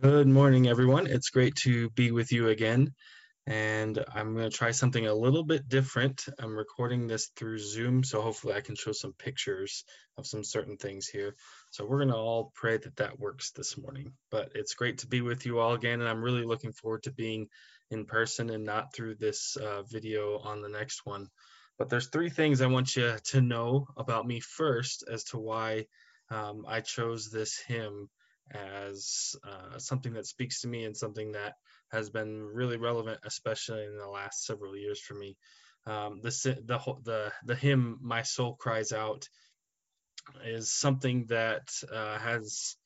Good morning, everyone. It's great to be with you again. And I'm going to try something a little bit different. I'm recording this through Zoom, so hopefully I can show some pictures of some certain things here. So we're going to all pray that that works this morning. But it's great to be with you all again, and I'm really looking forward to being in person and not through this uh, video on the next one. But there's three things I want you to know about me first as to why um, I chose this hymn as uh, something that speaks to me and something that has been really relevant, especially in the last several years for me. Um, the the the the hymn "My Soul Cries Out" is something that uh, has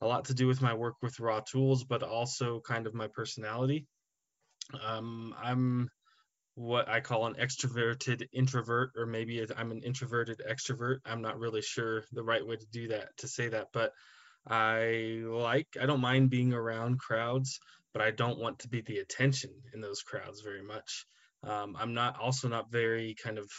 a lot to do with my work with RAWtools, but also kind of my personality. Um, I'm what I call an extroverted introvert, or maybe I'm an introverted extrovert. I'm not really sure the right way to do that, to say that, but I like, I don't mind being around crowds, but I don't want to be the attention in those crowds very much. Um, I'm not also not very kind of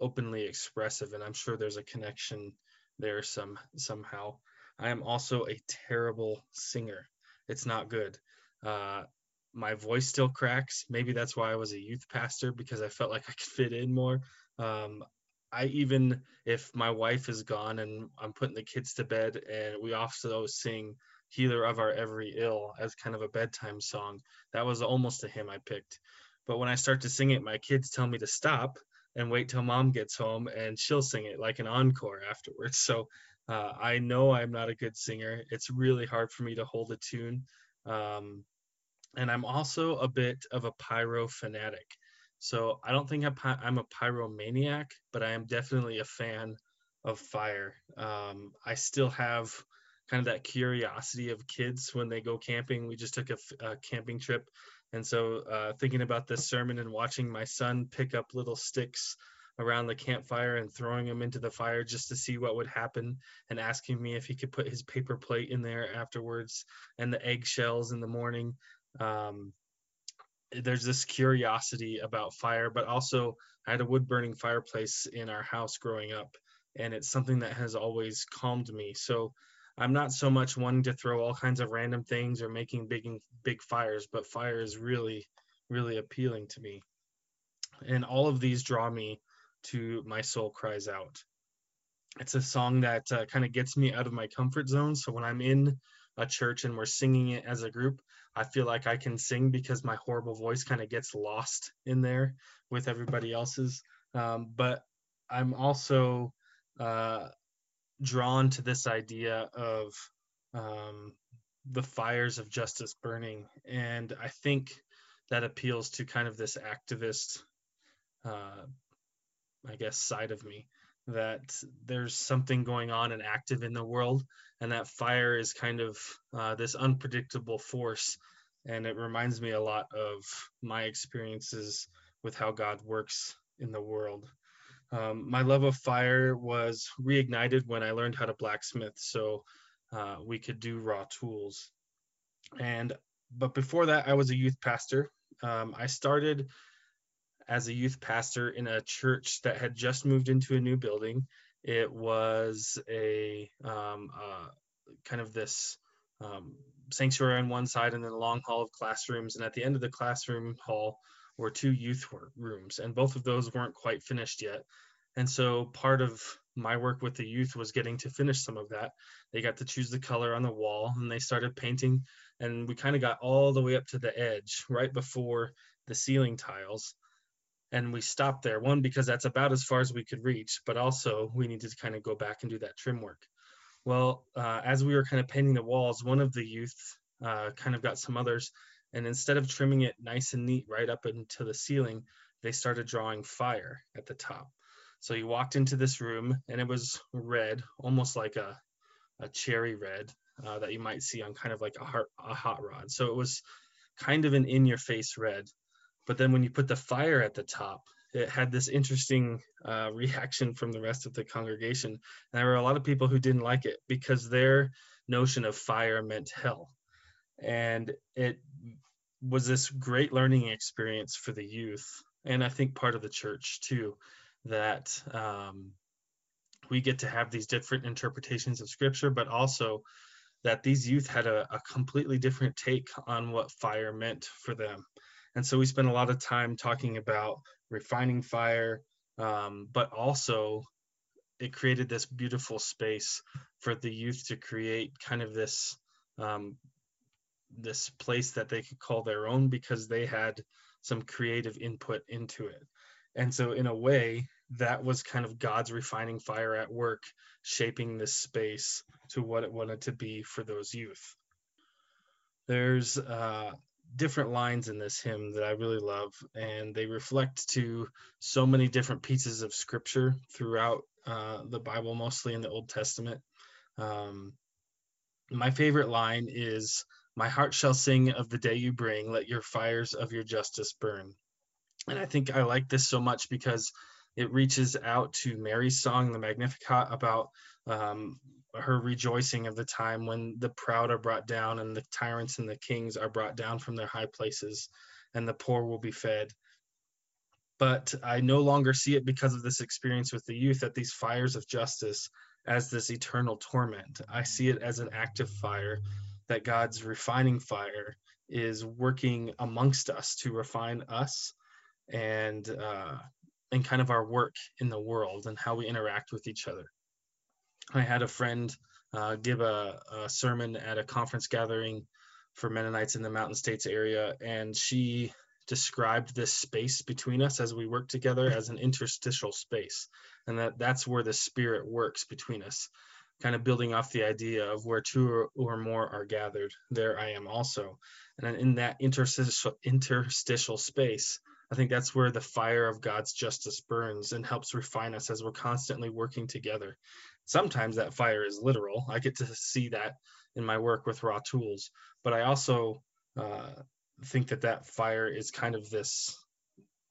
openly expressive, and I'm sure there's a connection there some somehow. I am also a terrible singer. It's not good. Uh, my voice still cracks. Maybe that's why I was a youth pastor because I felt like I could fit in more. Um, I even if my wife is gone and I'm putting the kids to bed and we also sing Healer of Our Every Ill as kind of a bedtime song. That was almost a hymn I picked. But when I start to sing it, my kids tell me to stop and wait till mom gets home and she'll sing it like an encore afterwards. So uh, I know I'm not a good singer. It's really hard for me to hold a tune. Um, and I'm also a bit of a pyro fanatic. So I don't think I'm a pyromaniac, but I am definitely a fan of fire. Um, I still have kind of that curiosity of kids when they go camping. We just took a, a camping trip. And so uh, thinking about this sermon and watching my son pick up little sticks around the campfire and throwing them into the fire just to see what would happen and asking me if he could put his paper plate in there afterwards and the eggshells in the morning. Um, there's this curiosity about fire, but also I had a wood burning fireplace in our house growing up, and it's something that has always calmed me. So I'm not so much wanting to throw all kinds of random things or making big big fires, but fire is really really appealing to me. And all of these draw me to My Soul Cries Out. It's a song that uh, kind of gets me out of my comfort zone. So when I'm in a church and we're singing it as a group, I feel like I can sing because my horrible voice kind of gets lost in there with everybody else's. Um, but I'm also uh, drawn to this idea of um, the fires of justice burning. And I think that appeals to kind of this activist, uh, I guess, side of me that there's something going on and active in the world, and that fire is kind of uh, this unpredictable force. And it reminds me a lot of my experiences with how God works in the world. Um, my love of fire was reignited when I learned how to blacksmith, so uh, we could do raw tools. And but before that, I was a youth pastor. Um, I started as a youth pastor in a church that had just moved into a new building. It was a um, uh, kind of this um, sanctuary on one side and then a long hall of classrooms. And at the end of the classroom hall were two youth rooms, and both of those weren't quite finished yet. And so part of my work with the youth was getting to finish some of that. They got to choose the color on the wall and they started painting. And we kind of got all the way up to the edge right before the ceiling tiles and we stopped there. One because that's about as far as we could reach but also we needed to kind of go back and do that trim work. Well uh, as we were kind of painting the walls one of the youth uh, kind of got some others and instead of trimming it nice and neat right up into the ceiling they started drawing fire at the top. So you walked into this room and it was red almost like a, a cherry red uh, that you might see on kind of like a, heart, a hot rod. So it was kind of an in your face red. But then when you put the fire at the top, it had this interesting uh, reaction from the rest of the congregation. And there were a lot of people who didn't like it because their notion of fire meant hell. And it was this great learning experience for the youth, and I think part of the church too, that um, we get to have these different interpretations of scripture, but also that these youth had a, a completely different take on what fire meant for them. And so we spent a lot of time talking about refining fire, um, but also it created this beautiful space for the youth to create kind of this um, this place that they could call their own because they had some creative input into it. And so in a way, that was kind of God's refining fire at work, shaping this space to what it wanted to be for those youth. There's uh, different lines in this hymn that I really love, and they reflect to so many different pieces of scripture throughout uh, the Bible, mostly in the Old Testament. Um, my favorite line is, My heart shall sing of the day you bring, let your fires of your justice burn. And I think I like this so much because it reaches out to Mary's song, the Magnificat, about um, her rejoicing of the time when the proud are brought down and the tyrants and the kings are brought down from their high places and the poor will be fed. But I no longer see it because of this experience with the youth at these fires of justice as this eternal torment. I see it as an active fire that God's refining fire is working amongst us to refine us and uh, and kind of our work in the world and how we interact with each other. I had a friend uh, give a, a, sermon at a conference gathering for Mennonites in the Mountain States area, and she described this space between us as we work together as an interstitial space, and that that's where the Spirit works between us. Kind of building off the idea of where two or, or more are gathered, there I am also. And in that interstitial, interstitial space, I think that's where the fire of God's justice burns and helps refine us as we're constantly working together. Sometimes that fire is literal. I get to see that in my work with RAWtools, but I also uh, think that that fire is kind of this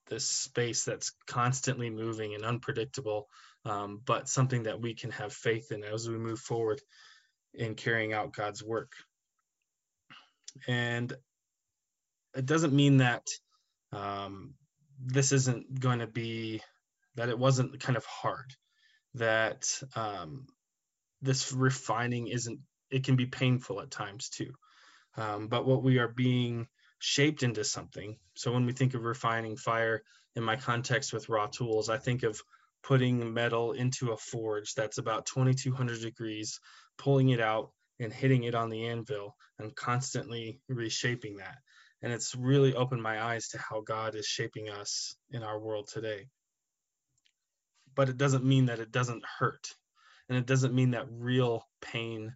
this space that's constantly moving and unpredictable, um, but something that we can have faith in as we move forward in carrying out God's work. And it doesn't mean that um, this isn't going to be that it wasn't kind of hard that um, this refining isn't it can be painful at times too um, but what we are being shaped into something so when we think of refining fire in my context with RAWtools i think of putting metal into a forge that's about 2200 degrees pulling it out and hitting it on the anvil and constantly reshaping that and it's really opened my eyes to how God is shaping us in our world today. But it doesn't mean that it doesn't hurt. And it doesn't mean that real pain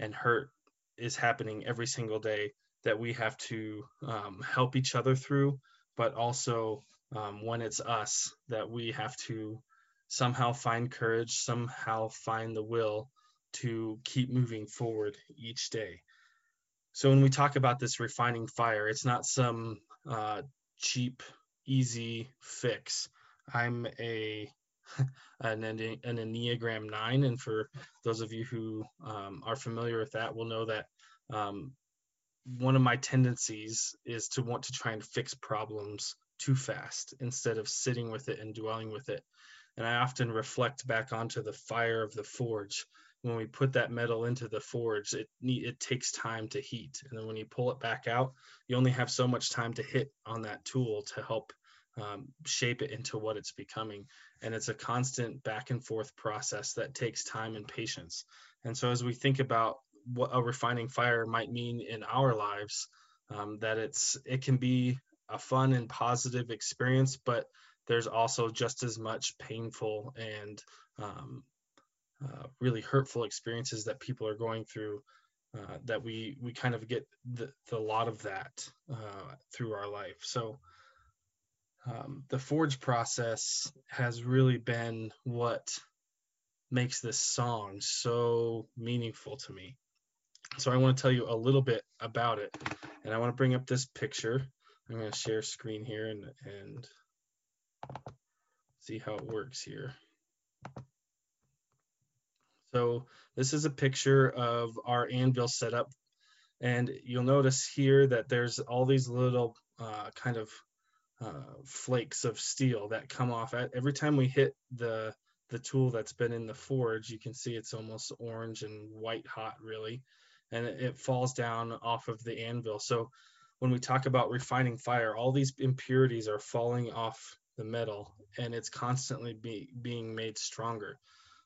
and hurt is happening every single day that we have to um, help each other through, but also um, when it's us that we have to somehow find courage, somehow find the will to keep moving forward each day. So when we talk about this refining fire, it's not some uh, cheap, easy fix. I'm a an, an Enneagram nine, and for those of you who um, are familiar with that, will know that um, one of my tendencies is to want to try and fix problems too fast instead of sitting with it and dwelling with it. And I often reflect back onto the fire of the forge. When we put that metal into the forge, it it takes time to heat, and then when you pull it back out, you only have so much time to hit on that tool to help um, shape it into what it's becoming. And it's a constant back and forth process that takes time and patience. And so, as we think about what a refining fire might mean in our lives, um, that it's it can be a fun and positive experience, but there's also just as much painful and um, uh, really hurtful experiences that people are going through uh, that we we kind of get the, the lot of that uh, through our life so um, the forge process has really been what makes this song so meaningful to me so i want to tell you a little bit about it And I want to bring up this picture. I'm going to share screen here and, and see how it works here. So this is a picture of our anvil setup. And you'll notice here that there's all these little uh, kind of uh, flakes of steel that come off at every time we hit the the tool that's been in the forge you can see it's almost orange and white hot really. And it, it falls down off of the anvil. So when we talk about refining fire all these impurities are falling off the metal and it's constantly be, being made stronger.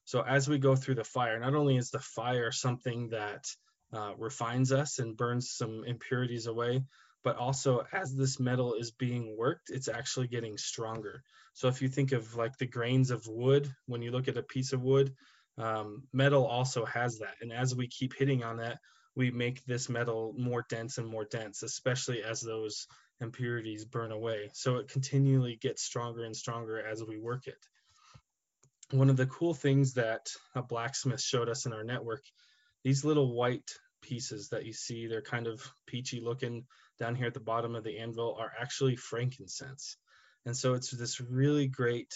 So as we go through the fire not only is the fire something that uh, refines us and burns some impurities away but also as this metal is being worked, it's actually getting stronger. So if you think of like the grains of wood, when you look at a piece of wood, um, metal also has that. And as we keep hitting on that, we make this metal more dense and more dense, especially as those impurities burn away. So it continually gets stronger and stronger as we work it. One of the cool things that a blacksmith showed us in our network, these little white pieces that you see, they're kind of peachy looking down here at the bottom of the anvil are actually frankincense. And so it's this really great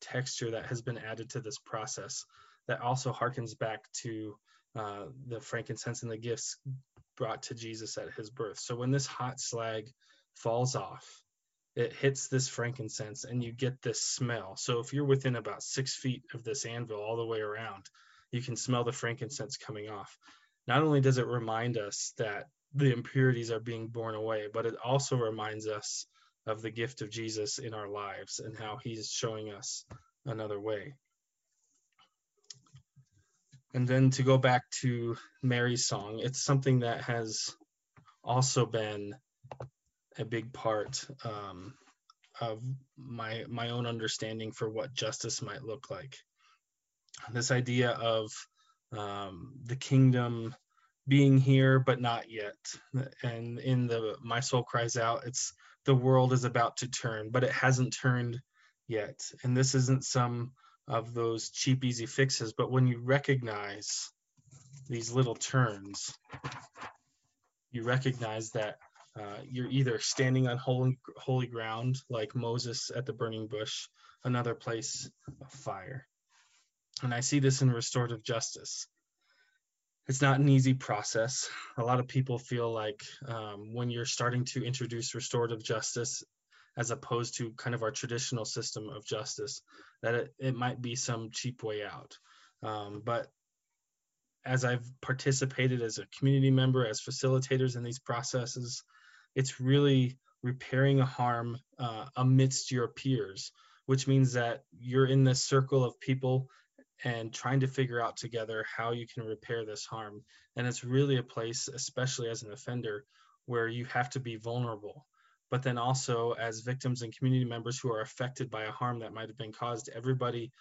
texture that has been added to this process that also harkens back to uh, the frankincense and the gifts brought to Jesus at his birth. So when this hot slag falls off, it hits this frankincense and you get this smell. So if you're within about six feet of this anvil all the way around, you can smell the frankincense coming off. Not only does it remind us that the impurities are being borne away, but it also reminds us of the gift of Jesus in our lives and how he's showing us another way. And then to go back to Mary's song, it's something that has also been a big part um, of my my own understanding for what justice might look like. This idea of um, the kingdom being here but not yet. And in the my soul cries out it's the world is about to turn but it hasn't turned yet. And this isn't some of those cheap easy fixes but when you recognize these little turns you recognize that uh, you're either standing on holy, holy ground like moses at the burning bush another place of fire and i see this in restorative justice it's not an easy process. A lot of people feel like um, when you're starting to introduce restorative justice, as opposed to kind of our traditional system of justice, that it, it might be some cheap way out. Um, but as I've participated as a community member, as facilitators in these processes, it's really repairing a harm uh, amidst your peers, which means that you're in this circle of people and trying to figure out together how you can repair this harm. And it's really a place, especially as an offender, where you have to be vulnerable. But then also, as victims and community members who are affected by a harm that might have been caused, everybody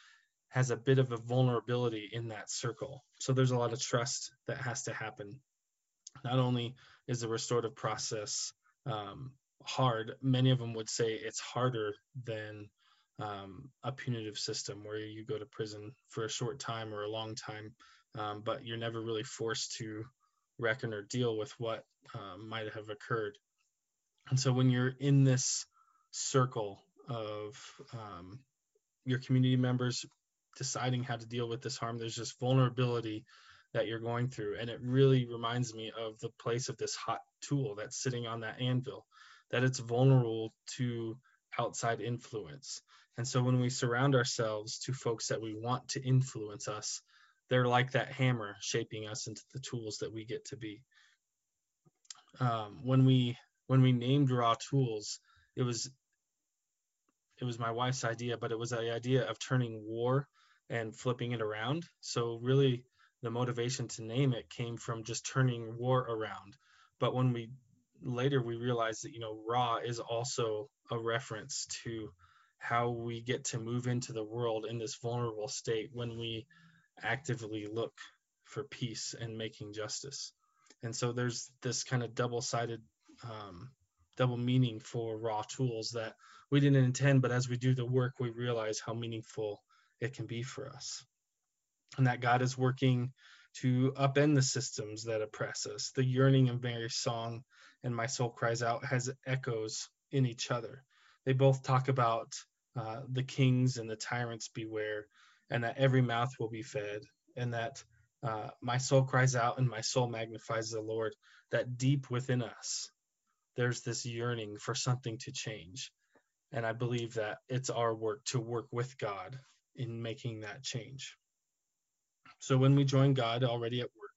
has a bit of a vulnerability in that circle. So there's a lot of trust that has to happen. Not only is the restorative process um, hard, many of them would say it's harder than um, a punitive system where you go to prison for a short time or a long time, um, but you're never really forced to reckon or deal with what uh, might have occurred. And so when you're in this circle of um, your community members deciding how to deal with this harm, there's just vulnerability that you're going through. And it really reminds me of the place of this hot tool that's sitting on that anvil, that it's vulnerable to outside influence. And so when we surround ourselves to folks that we want to influence us, they're like that hammer shaping us into the tools that we get to be. Um, when we when we named RAWtools, it was it was my wife's idea, but it was the idea of turning war and flipping it around. So really the motivation to name it came from just turning war around. But when we later we realized that you know raw is also a reference to how we get to move into the world in this vulnerable state when we actively look for peace and making justice. And so there's this kind of double sided, um, double meaning for RAWtools that we didn't intend, but as we do the work, we realize how meaningful it can be for us. And that God is working to upend the systems that oppress us. The yearning of Mary's song and My Soul Cries Out has echoes in each other. They both talk about uh, the kings and the tyrants beware, and that every mouth will be fed, and that uh, my soul cries out and my soul magnifies the Lord, that deep within us, there's this yearning for something to change. And I believe that it's our work to work with God in making that change. So when we join God already at work,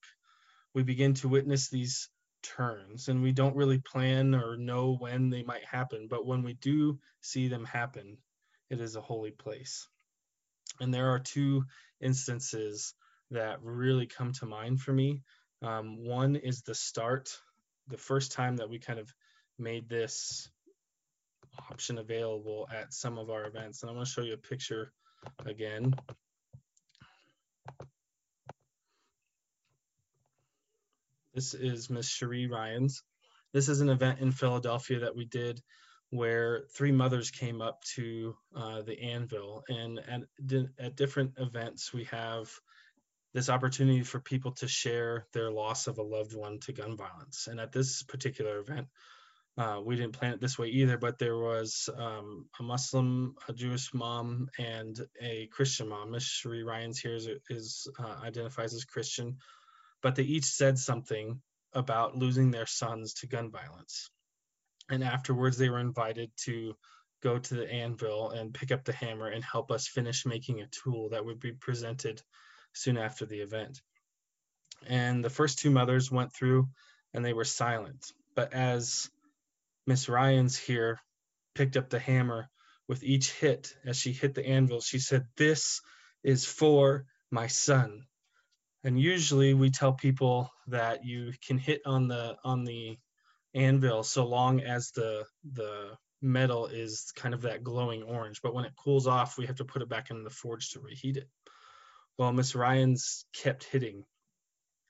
we begin to witness these turns and we don't really plan or know when they might happen. But when we do see them happen, it is a holy place. And there are two instances that really come to mind for me. Um, one is the start, the first time that we kind of made this option available at some of our events. And I'm going to show you a picture again. This is Miss Cherie Ryans. This is an event in Philadelphia that we did where three mothers came up to uh, the anvil. And at, at different events, we have this opportunity for people to share their loss of a loved one to gun violence. And at this particular event, uh, we didn't plan it this way either, but there was um, a Muslim, a Jewish mom, and a Christian mom. Miss Cherie Ryans here is, is uh, identifies as Christian, but they each said something about losing their sons to gun violence. And afterwards, they were invited to go to the anvil and pick up the hammer and help us finish making a tool that would be presented soon after the event. And the first two mothers went through and they were silent. But as Miss Ryans here picked up the hammer with each hit, as she hit the anvil, she said, This is for my son. And usually we tell people that you can hit on the on the anvil so long as the the metal is kind of that glowing orange. But when it cools off, we have to put it back in the forge to reheat it. Well, Miss Ryans kept hitting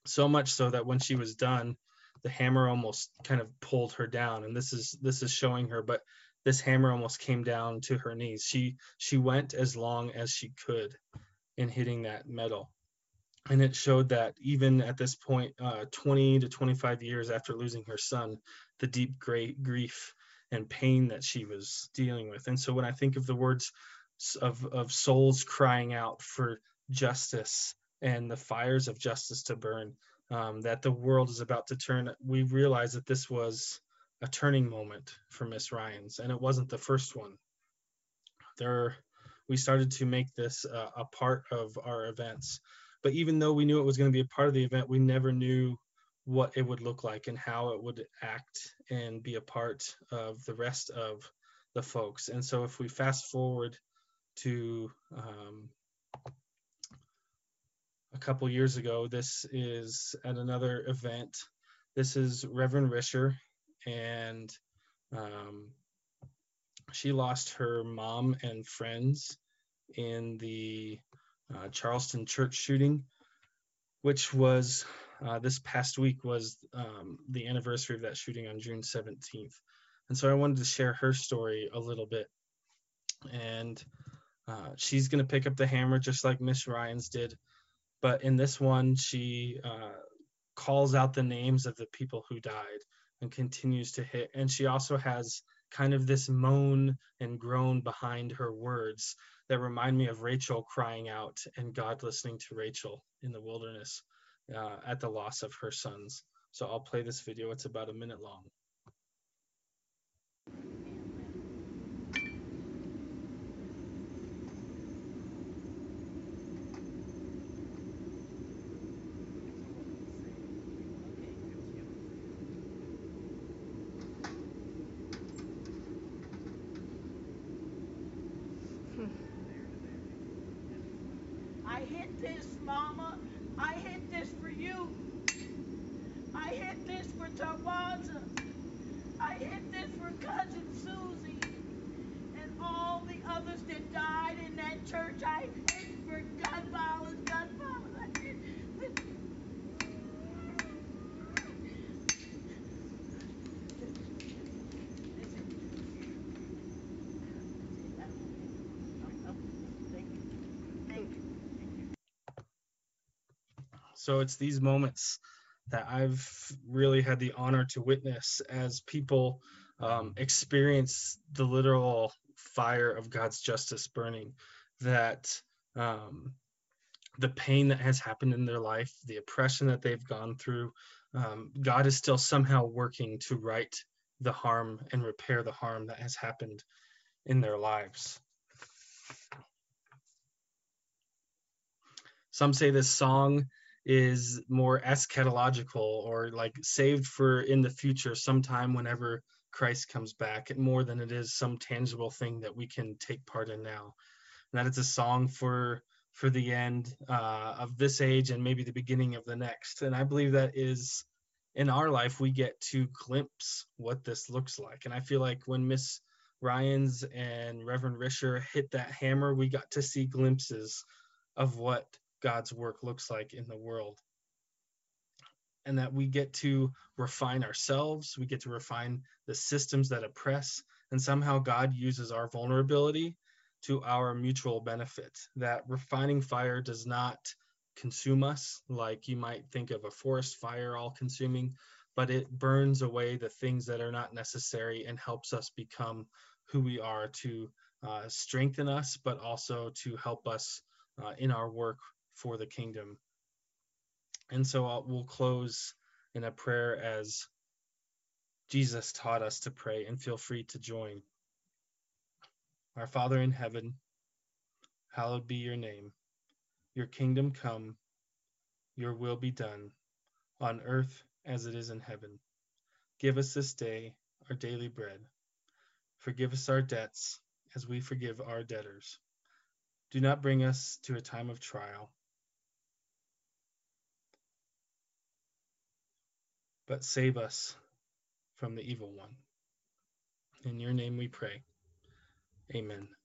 so much so that when she was done, the hammer almost kind of pulled her down. And this is this is showing her, but this hammer almost came down to her knees. She she went as long as she could in hitting that metal. And it showed that even at this point, uh, 20 to 25 years after losing her son, the deep great grief and pain that she was dealing with. And so when I think of the words of, of souls crying out for justice and the fires of justice to burn, um, that the world is about to turn, we realize that this was a turning moment for Miss Ryans, and it wasn't the first one. There, we started to make this uh, a part of our events, but even though we knew it was going to be a part of the event, we never knew what it would look like and how it would act and be a part of the rest of the folks. And so, if we fast forward to um, a couple years ago. This is at another event. This is Reverend Risher, and um, she lost her mom and friends in the uh, Charleston church shooting, which was uh, this past week was um, the anniversary of that shooting on June 17th. And so I wanted to share her story a little bit. And uh, she's going to pick up the hammer just like Miss Ryans did but in this one she uh, calls out the names of the people who died and continues to hit and she also has kind of this moan and groan behind her words that remind me of rachel crying out and god listening to rachel in the wilderness uh, at the loss of her sons. So i'll play this video. It's about a minute long church. I for gun violence, gun violence. So it's these moments that I've really had the honor to witness as people um, experience the literal fire of God's justice burning that um, the pain that has happened in their life, the oppression that they've gone through, um, God is still somehow working to right the harm and repair the harm that has happened in their lives. Some say this song is more eschatological or like saved for in the future, sometime whenever Christ comes back, more than it is some tangible thing that we can take part in now. That it's a song for for the end uh, of this age and maybe the beginning of the next. And I believe that is in our life we get to glimpse what this looks like. And I feel like when Miss Ryans and Reverend Risher hit that hammer, we got to see glimpses of what God's work looks like in the world. And that we get to refine ourselves, we get to refine the systems that oppress, and somehow God uses our vulnerability to our mutual benefit. That refining fire does not consume us like you might think of a forest fire all consuming, but it burns away the things that are not necessary and helps us become who we are to uh, strengthen us, but also to help us uh, in our work for the kingdom. And so I'll, we'll close in a prayer as Jesus taught us to pray, and feel free to join. Our Father in heaven, hallowed be your name. Your kingdom come, your will be done, on earth as it is in heaven. Give us this day our daily bread. Forgive us our debts as we forgive our debtors. Do not bring us to a time of trial but save us from the evil one. In your name we pray. Amen.